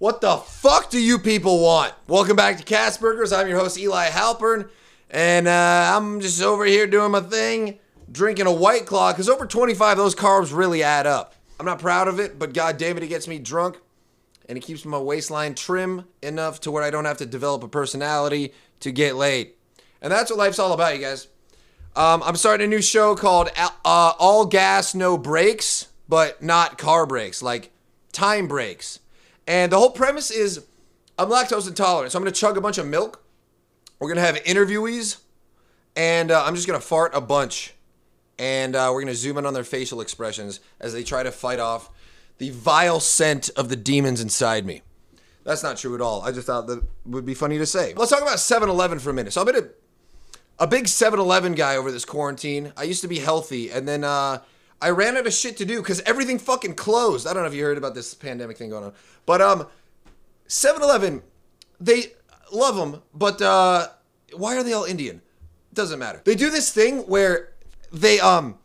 What the fuck do you people want? Welcome back to Casburgers. I'm your host, Eli Halpern, and uh, I'm just over here doing my thing, drinking a White Claw, because over 25, those carbs really add up. I'm not proud of it, but god damn it, it gets me drunk, and it keeps my waistline trim enough to where I don't have to develop a personality to get laid. And that's what life's all about, you guys. Um, I'm starting a new show called uh, All Gas, No Brakes, but not car brakes, like time brakes. And the whole premise is I'm lactose intolerant, so I'm gonna chug a bunch of milk. We're gonna have interviewees, and uh, I'm just gonna fart a bunch. And uh, we're gonna zoom in on their facial expressions as they try to fight off the vile scent of the demons inside me. That's not true at all. I just thought that would be funny to say. Let's talk about 7 Eleven for a minute. So I've been a, a big 7 Eleven guy over this quarantine. I used to be healthy, and then uh, I ran out of shit to do because everything fucking closed. I don't know if you heard about this pandemic thing going on, but um, 7-Eleven, they love them, but uh, why are they all Indian? Doesn't matter. They do this thing where they um,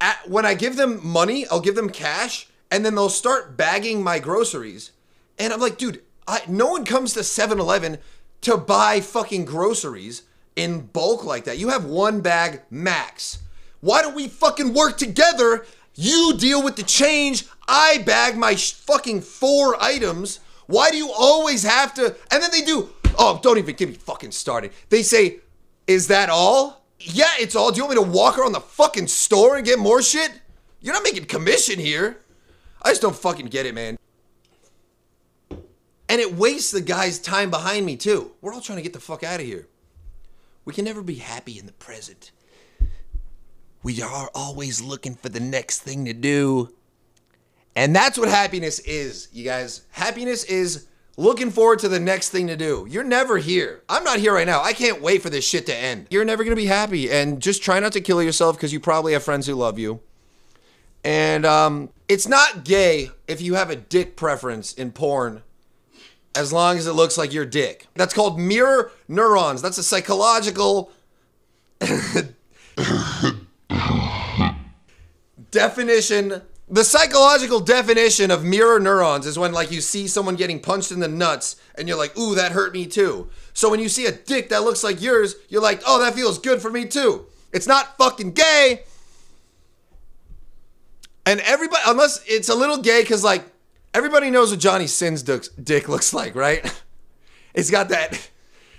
at, when I give them money, I'll give them cash, and then they'll start bagging my groceries, and I'm like, dude, I, no one comes to 7-Eleven to buy fucking groceries in bulk like that. You have one bag max. Why don't we fucking work together? You deal with the change. I bag my fucking four items. Why do you always have to? And then they do. Oh, don't even get me fucking started. They say, "Is that all?" Yeah, it's all. Do you want me to walk around the fucking store and get more shit? You're not making commission here. I just don't fucking get it, man. And it wastes the guy's time behind me too. We're all trying to get the fuck out of here. We can never be happy in the present. We are always looking for the next thing to do. And that's what happiness is, you guys. Happiness is looking forward to the next thing to do. You're never here. I'm not here right now. I can't wait for this shit to end. You're never to be happy. And just try not to kill yourself because you probably have friends who love you. And um, it's not gay if you have a dick preference in porn as long as it looks like your dick. That's called mirror neurons. That's a psychological definition the psychological definition of mirror neurons is when like you see someone getting punched in the nuts and you're like ooh that hurt me too. So when you see a dick that looks like yours you're like oh that feels good for me too. It's not fucking gay. And everybody unless it's a little gay because like everybody knows what Johnny Sins' dick looks like right? It's got that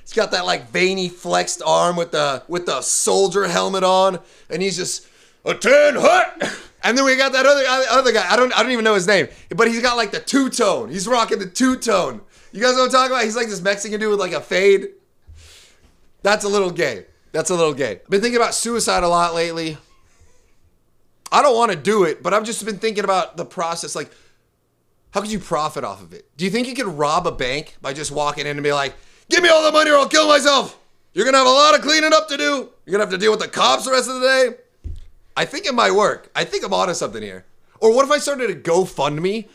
it's got that like veiny flexed arm with the with the soldier helmet on and he's just a ten hut and then we got that other uh, other guy. I don't I don't even know his name, but he's got like the two tone. He's rocking the two tone. You guys know what I'm talking about? He's like this Mexican dude with like a fade. That's a little gay. That's a little gay. Been thinking about suicide a lot lately. I don't want to do it, but I've just been thinking about the process. Like, how could you profit off of it? Do you think you could rob a bank by just walking in and be like, "Give me all the money or I'll kill myself"? You're gonna have a lot of cleaning up to do. You're gonna have to deal with the cops the rest of the day. I think it might work. I think I'm onto something here. Or what if I started a GoFundMe?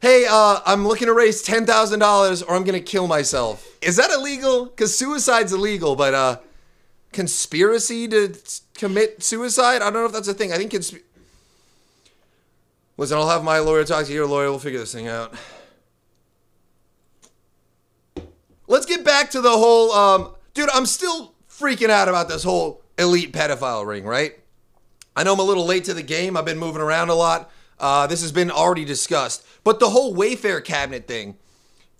Hey, uh, I'm looking to raise ten thousand dollars, or I'm gonna kill myself. Is that illegal? Because suicide's illegal, but uh, conspiracy to commit suicide? I don't know if that's a thing. I think consp- Listen, I'll have my lawyer talk to your lawyer. We'll figure this thing out. Let's get back to the whole, um, dude. I'm still freaking out about this whole elite pedophile ring, right? I know I'm a little late to the game. I've been moving around a lot. Uh, this has been already discussed, but the whole Wayfair cabinet thing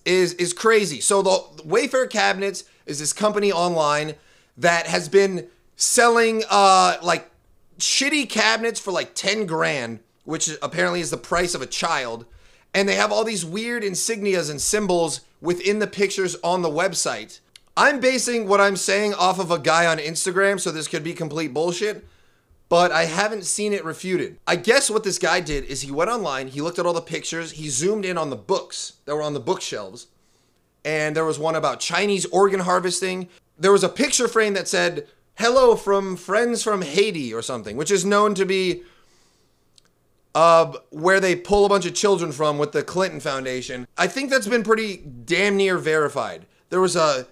is is crazy. So the Wayfair cabinets is this company online that has been selling uh, like shitty cabinets for like 10 grand, which apparently is the price of a child. And they have all these weird insignias and symbols within the pictures on the website. I'm basing what I'm saying off of a guy on Instagram, so this could be complete bullshit but I haven't seen it refuted. I guess what this guy did is he went online, he looked at all the pictures, he zoomed in on the books that were on the bookshelves, and there was one about Chinese organ harvesting. There was a picture frame that said, Hello from Friends from Haiti or something, which is known to be uh, where they pull a bunch of children from with the Clinton Foundation. I think that's been pretty damn near verified. There was a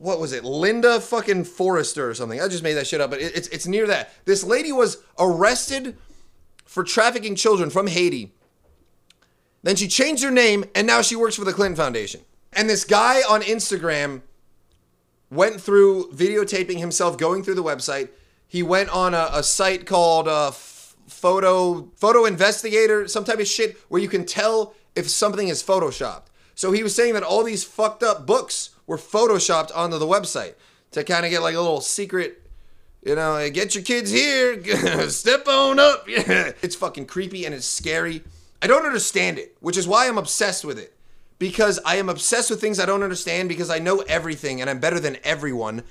what was it, Linda fucking Forrester or something. I just made that shit up, but it's it's near that. This lady was arrested for trafficking children from Haiti, Then she changed her name and now she works for the Clinton Foundation. And this guy on Instagram went through videotaping himself going through the website. He went on a, a site called uh, Photo Photo Investigator, some type of shit where you can tell if something is photoshopped. So he was saying that all these fucked up books were photoshopped onto the website to kind of get like a little secret, you know, get your kids here, step on up. it's fucking creepy and it's scary. I don't understand it, which is why I'm obsessed with it. Because I am obsessed with things I don't understand because I know everything and I'm better than everyone.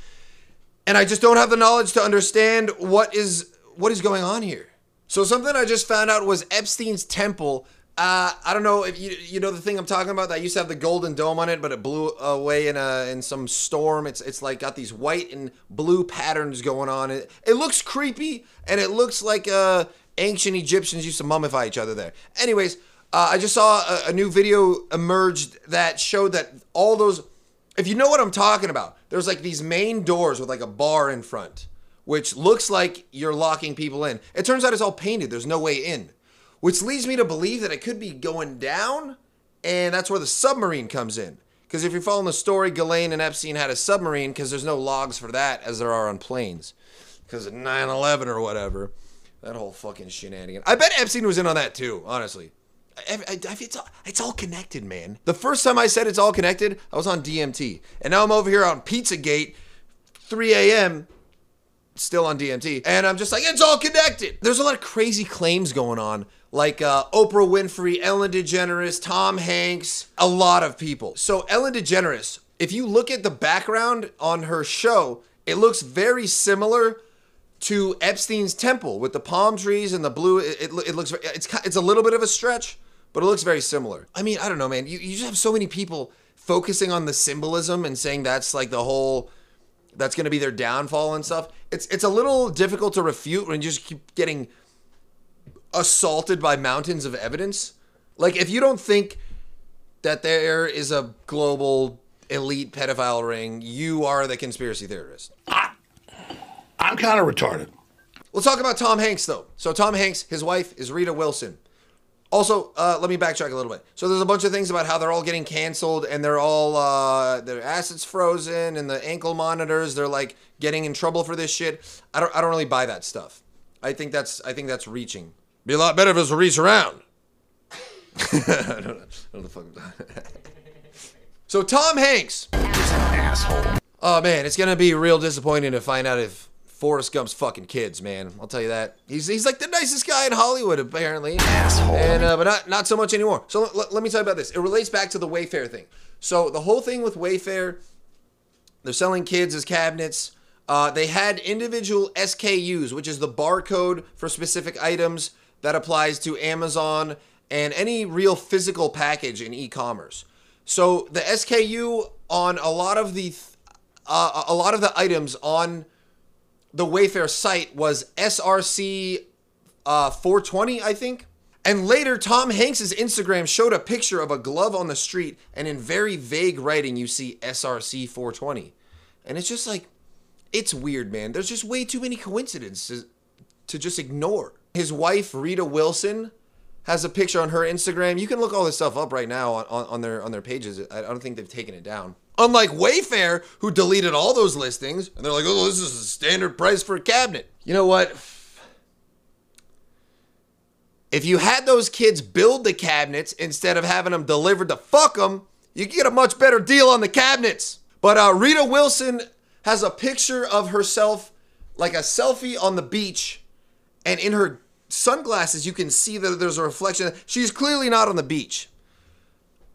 And I just don't have the knowledge to understand what is what is going on here. So something I just found out was Epstein's temple uh, I don't know if you you know the thing I'm talking about that used to have the golden dome on it, but it blew away in a in some storm. It's it's like got these white and blue patterns going on. It it looks creepy and it looks like uh, ancient Egyptians used to mummify each other there. Anyways, uh, I just saw a, a new video emerged that showed that all those. If you know what I'm talking about, there's like these main doors with like a bar in front, which looks like you're locking people in. It turns out it's all painted. There's no way in which leads me to believe that it could be going down, and that's where the submarine comes in. Because if you're following the story, Ghislaine and Epstein had a submarine because there's no logs for that as there are on planes. Because of 9 11 or whatever. That whole fucking shenanigan. I bet Epstein was in on that too, honestly. I, I, I, it's, all, it's all connected, man. The first time I said it's all connected, I was on DMT. And now I'm over here on Pizzagate, 3 a.m., still on DMT. And I'm just like, it's all connected. There's a lot of crazy claims going on like uh, Oprah Winfrey, Ellen DeGeneres, Tom Hanks, a lot of people. So, Ellen DeGeneres, if you look at the background on her show, it looks very similar to Epstein's temple with the palm trees and the blue. It, it, it looks, it's, it's a little bit of a stretch, but it looks very similar. I mean, I don't know, man. You, you just have so many people focusing on the symbolism and saying that's like the whole that's going to be their downfall and stuff. It's it's a little difficult to refute when you just keep getting assaulted by mountains of evidence. Like, if you don't think that there is a global elite pedophile ring, you are the conspiracy theorist. I, I'm kind of retarded. Let's talk about Tom Hanks, though. So, Tom Hanks, his wife is Rita Wilson. Also, uh, let me backtrack a little bit. So, there's a bunch of things about how they're all getting canceled and they're all, uh, their assets frozen and the ankle monitors, they're like getting in trouble for this shit. I don't, I don't really buy that stuff. I think that's, I think that's reaching. Be a lot better if it was a reach around. I don't know. I don't know the fuck So Tom Hanks. Is an asshole. Oh man, it's gonna be real disappointing to find out if Forrest Gump's fucking kids, man. I'll tell you that. He's, he's like the nicest guy in Hollywood, apparently. Asshole. And uh, but not not so much anymore. So l- let me tell you about this. It relates back to the Wayfair thing. So the whole thing with Wayfair, they're selling kids as cabinets. Uh, they had individual SKUs, which is the barcode for specific items that applies to Amazon and any real physical package in e-commerce. So the SKU on a lot of the uh, a lot of the items on the Wayfair site was SRC uh, 420, I think. And later, Tom Hanks's Instagram showed a picture of a glove on the street, and in very vague writing, you see SRC 420. And it's just like, it's weird, man. There's just way too many coincidences to just ignore. His wife, Rita Wilson, has a picture on her Instagram. You can look all this stuff up right now on, on, on their on their pages. I don't think they've taken it down. Unlike Wayfair, who deleted all those listings, and they're like, "Oh, this is a standard price for a cabinet." You know what? If you had those kids build the cabinets instead of having them delivered to fuck them, you get a much better deal on the cabinets. But uh, Rita Wilson has a picture of herself, like a selfie on the beach, and in her sunglasses you can see that there's a reflection. She's clearly not on the beach.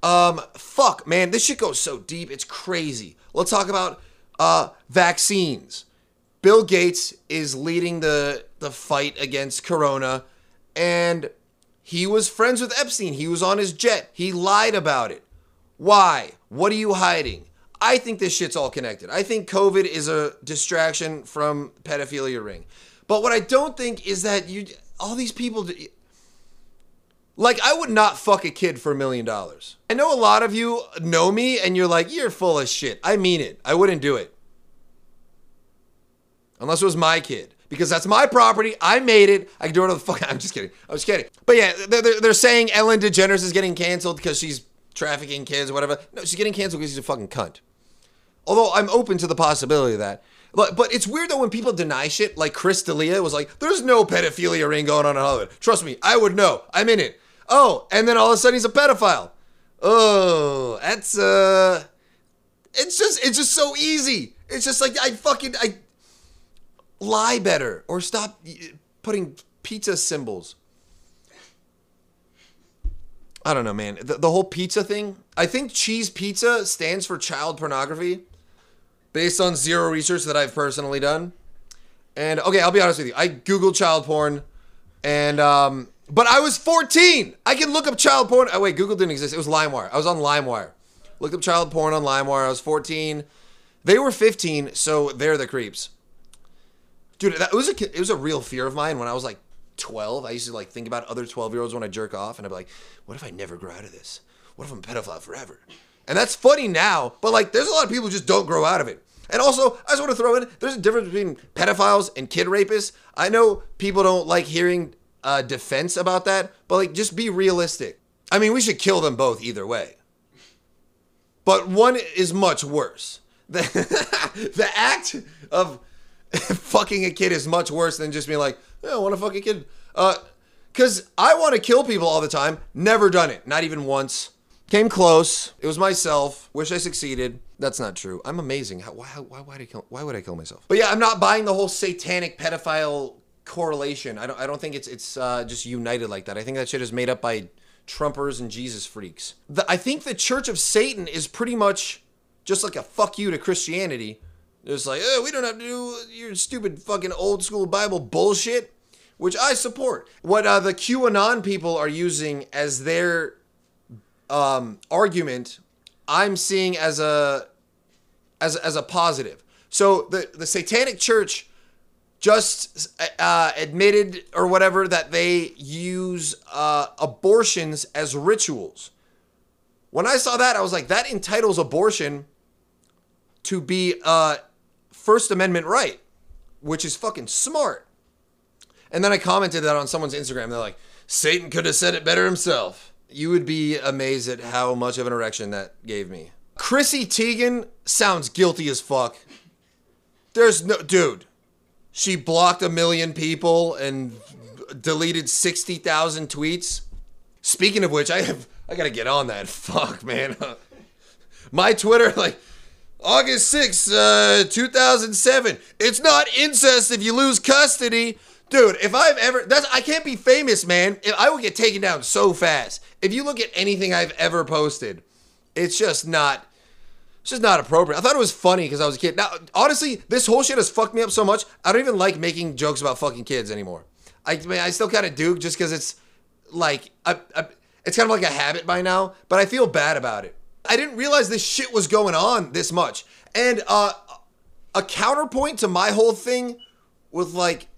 Um, fuck, man, this shit goes so deep. It's crazy. Let's talk about uh vaccines. Bill Gates is leading the the fight against corona and he was friends with Epstein. He was on his jet. He lied about it. Why? What are you hiding? I think this shit's all connected. I think COVID is a distraction from pedophilia ring. But what I don't think is that you all these people like I would not fuck a kid for a million dollars. I know a lot of you know me and you're like, you're full of shit. I mean it. I wouldn't do it. Unless it was my kid. because that's my property. I made it. I can do whatever the fuck. I'm just kidding. I'm just kidding. But yeah, they're, they're, they're saying Ellen DeGeneres is getting canceled because she's trafficking kids or whatever. No, she's getting canceled because she's a fucking cunt. Although I'm open to the possibility of that. But, but it's weird though when people deny shit, like Chris D'Elia was like, there's no pedophilia ring going on in Hollywood. Trust me, I would know. I'm in it. Oh, and then all of a sudden he's a pedophile. Oh, that's uh it's just it's just so easy. It's just like I fucking I lie better or stop putting pizza symbols. I don't know, man. The, the whole pizza thing. I think cheese pizza stands for child pornography, based on zero research that I've personally done. And okay, I'll be honest with you. I googled child porn, and um, but I was 14. I can look up child porn. Oh wait, Google didn't exist. It was LimeWire. I was on LimeWire. Looked up child porn on LimeWire. I was 14. They were 15, so they're the creeps. Dude, that it was a it was a real fear of mine when I was like 12. I used to like think about other 12 year olds when I jerk off, and I'd be like, what if I never grow out of this? What if I'm a pedophile forever? And that's funny now, but like, there's a lot of people who just don't grow out of it. And also, I just want to throw in there's a difference between pedophiles and kid rapists. I know people don't like hearing uh, defense about that, but like, just be realistic. I mean, we should kill them both either way. But one is much worse. The, the act of fucking a kid is much worse than just being like, I want to fuck a kid. Uh, cause I want to kill people all the time. Never done it. Not even once. Came close. It was myself. Wish I succeeded. That's not true. I'm amazing. How, why, why, why, I kill, why would I kill myself? But yeah, I'm not buying the whole satanic pedophile correlation. I don't, I don't think it's, it's uh, just united like that. I think that shit is made up by Trumpers and Jesus freaks. The, I think the Church of Satan is pretty much just like a fuck you to Christianity. It's like, oh, we don't have to do your stupid fucking old school Bible bullshit, which I support. What uh, the QAnon people are using as their um, argument, I'm seeing as a as as a positive. So the the Satanic Church just uh, admitted or whatever that they use uh, abortions as rituals. When I saw that, I was like, that entitles abortion to be a First Amendment right, which is fucking smart. And then I commented that on someone's Instagram. They're like, Satan could have said it better himself. You would be amazed at how much of an erection that gave me. Chrissy Teigen sounds guilty as fuck. There's no, dude she blocked a million people and deleted 60,000 tweets. Speaking of which, I have I got to get on that. Fuck, man. My Twitter like August 6th, uh, 2007. It's not incest if you lose custody. Dude, if I've ever that's I can't be famous, man. If I will get taken down so fast. If you look at anything I've ever posted, it's just not it's just not appropriate. I thought it was funny because I was a kid. Now, honestly, this whole shit has fucked me up so much. I don't even like making jokes about fucking kids anymore. I, I mean, I still kind of do just because it's like, I, I, it's kind of like a habit by now, but I feel bad about it. I didn't realize this shit was going on this much. And uh, a counterpoint to my whole thing with like,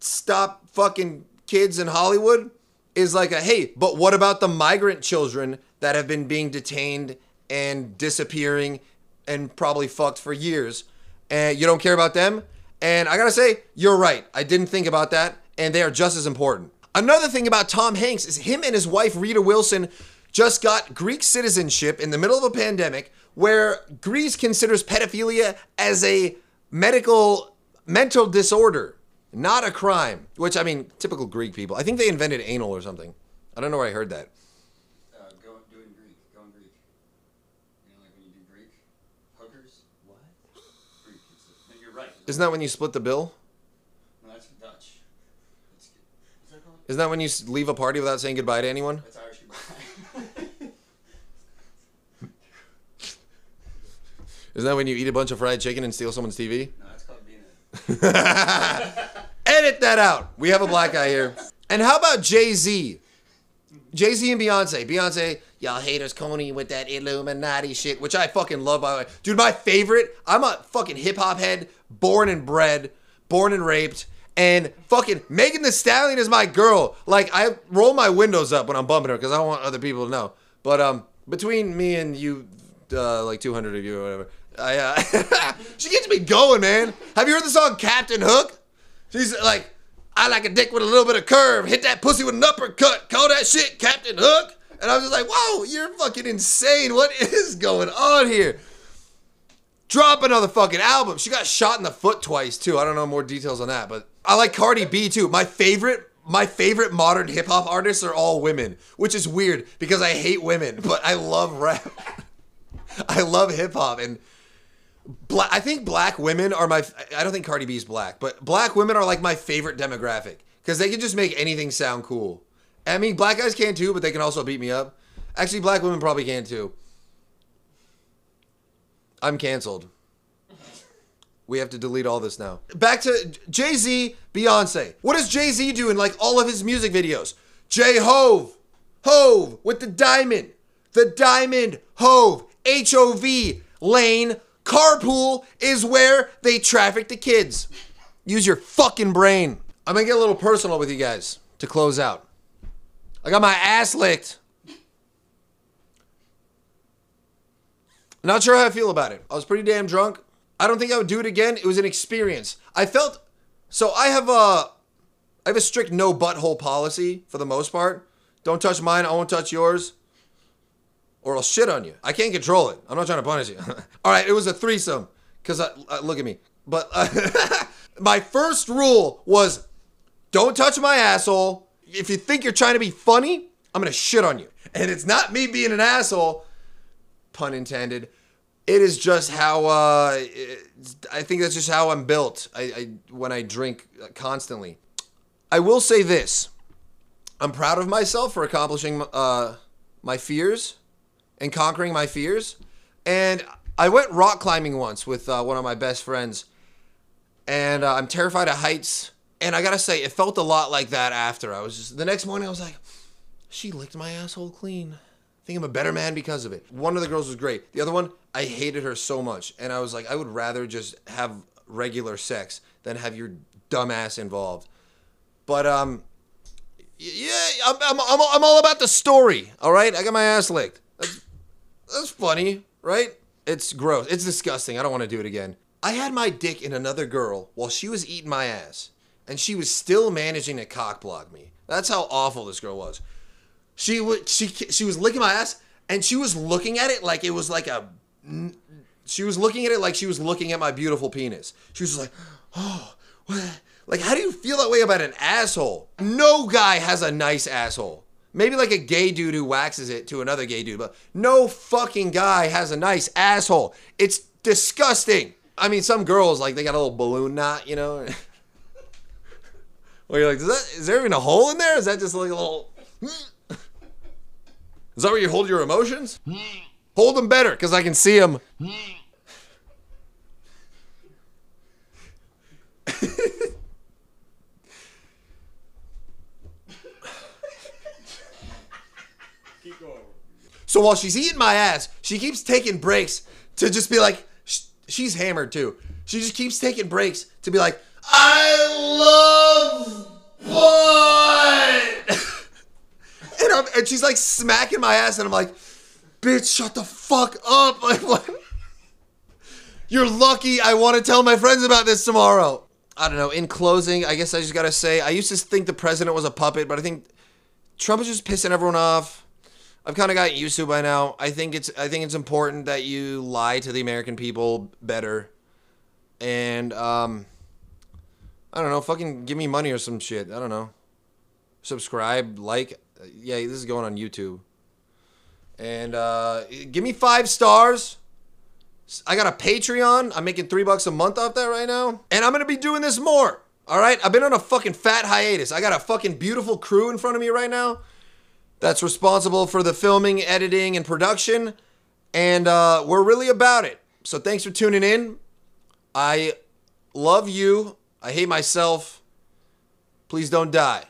stop fucking kids in Hollywood is like a hey, but what about the migrant children that have been being detained and disappearing and probably fucked for years. And you don't care about them? And I gotta say, you're right. I didn't think about that, and they are just as important. Another thing about Tom Hanks is him and his wife, Rita Wilson, just got Greek citizenship in the middle of a pandemic where Greece considers pedophilia as a medical mental disorder, not a crime. Which, I mean, typical Greek people. I think they invented anal or something. I don't know where I heard that. Isn't that when you split the bill? No, that's Dutch. That's, Isn't that when you leave a party without saying goodbye to anyone? That's Irish goodbye. Isn't that when you eat a bunch of fried chicken and steal someone's TV? No, that's called being a... Edit that out. We have a black guy here. And how about Jay Z? Jay Z and Beyonce. Beyonce, y'all haters Coney with that Illuminati shit, which I fucking love by the way. Dude, my favorite, I'm a fucking hip hop head, born and bred, born and raped. And fucking Megan Thee Stallion is my girl. Like I roll my windows up when I'm bumping her because I don't want other people to know. But um, between me and you, uh, like 200 of you or whatever, I uh, she gets me going, man. Have you heard the song Captain Hook? She's like, I like a dick with a little bit of curve. Hit that pussy with an uppercut. Call that shit Captain Hook. And I was just like, whoa, you're fucking insane. What is going on here? Drop another fucking album. She got shot in the foot twice too. I don't know more details on that, but I like Cardi B too. My favorite my favorite modern hip hop artists are all women, which is weird because I hate women, but I love rap. I love hip hop and black. I think black women are my. I don't think Cardi B is black, but black women are like my favorite demographic because they can just make anything sound cool. I mean, black guys can too, but they can also beat me up. Actually, black women probably can too. I'm canceled. We have to delete all this now. Back to Jay Z, Beyonce. What does Jay Z do in like all of his music videos? J Hov, Hov with the diamond, the diamond, Hov, H O V, lane, carpool is where they traffic the kids. Use your fucking brain. I'm gonna get a little personal with you guys to close out. I got my ass licked. Not sure how I feel about it. I was pretty damn drunk. I don't think I would do it again. It was an experience. I felt so I have a I have a strict no butthole policy for the most part. Don't touch mine, I won't touch yours. Or I'll shit on you. I can't control it. I'm not trying to punish you. All right, it was a threesome. Cause I, uh, look at me. But uh, my first rule was, don't touch my asshole. If you think you're trying to be funny, I'm gonna shit on you. And it's not me being an asshole, pun intended. It is just how uh, I think that's just how I'm built. I, I when I drink constantly. I will say this: I'm proud of myself for accomplishing uh, my fears and conquering my fears. And I went rock climbing once with uh, one of my best friends, and uh, I'm terrified of heights. And I gotta say, it felt a lot like that after. I was just the next morning. I was like, she licked my asshole clean. I think I'm a better man because of it. One of the girls was great. The other one, I hated her so much, and I was like, I would rather just have regular sex than have your dumb ass involved. But um, yeah, I'm, I'm, I'm all about the story. All right, I got my ass licked. That's, funny, right? It's gross. It's disgusting. I don't want to do it again. I had my dick in another girl while she was eating my ass, and she was still managing to cock block me. That's how awful this girl was. She was she she was licking my ass, and she was looking at it like it was like a. She was looking at it like she was looking at my beautiful penis. She was like, oh, what? Like, how do you feel that way about an asshole? No guy has a nice asshole. Maybe like a gay dude who waxes it to another gay dude, but no fucking guy has a nice asshole. It's disgusting. I mean, some girls like they got a little balloon knot, you know. Where you're like, is, that, is there even a hole in there? Is that just like a little? Is that where you hold your emotions? Hold them better, cause I can see them. So while she's eating my ass, she keeps taking breaks to just be like, sh- she's hammered too. She just keeps taking breaks to be like, I love boy. and, I'm, and she's like smacking my ass, and I'm like, bitch, shut the fuck up. Like, what? You're lucky I want to tell my friends about this tomorrow. I don't know. In closing, I guess I just gotta say, I used to think the president was a puppet, but I think Trump is just pissing everyone off. I've kind of gotten used to by now. I think it's I think it's important that you lie to the American people better, and um, I don't know, fucking give me money or some shit. I don't know. Subscribe, like, yeah, this is going on YouTube, and uh, give me five stars. I got a Patreon. I'm making three bucks a month off that right now, and I'm gonna be doing this more. All right, I've been on a fucking fat hiatus. I got a fucking beautiful crew in front of me right now that's responsible for the filming, editing, and production. And uh, we're really about it. So thanks for tuning in. I love you. I hate myself. Please don't die.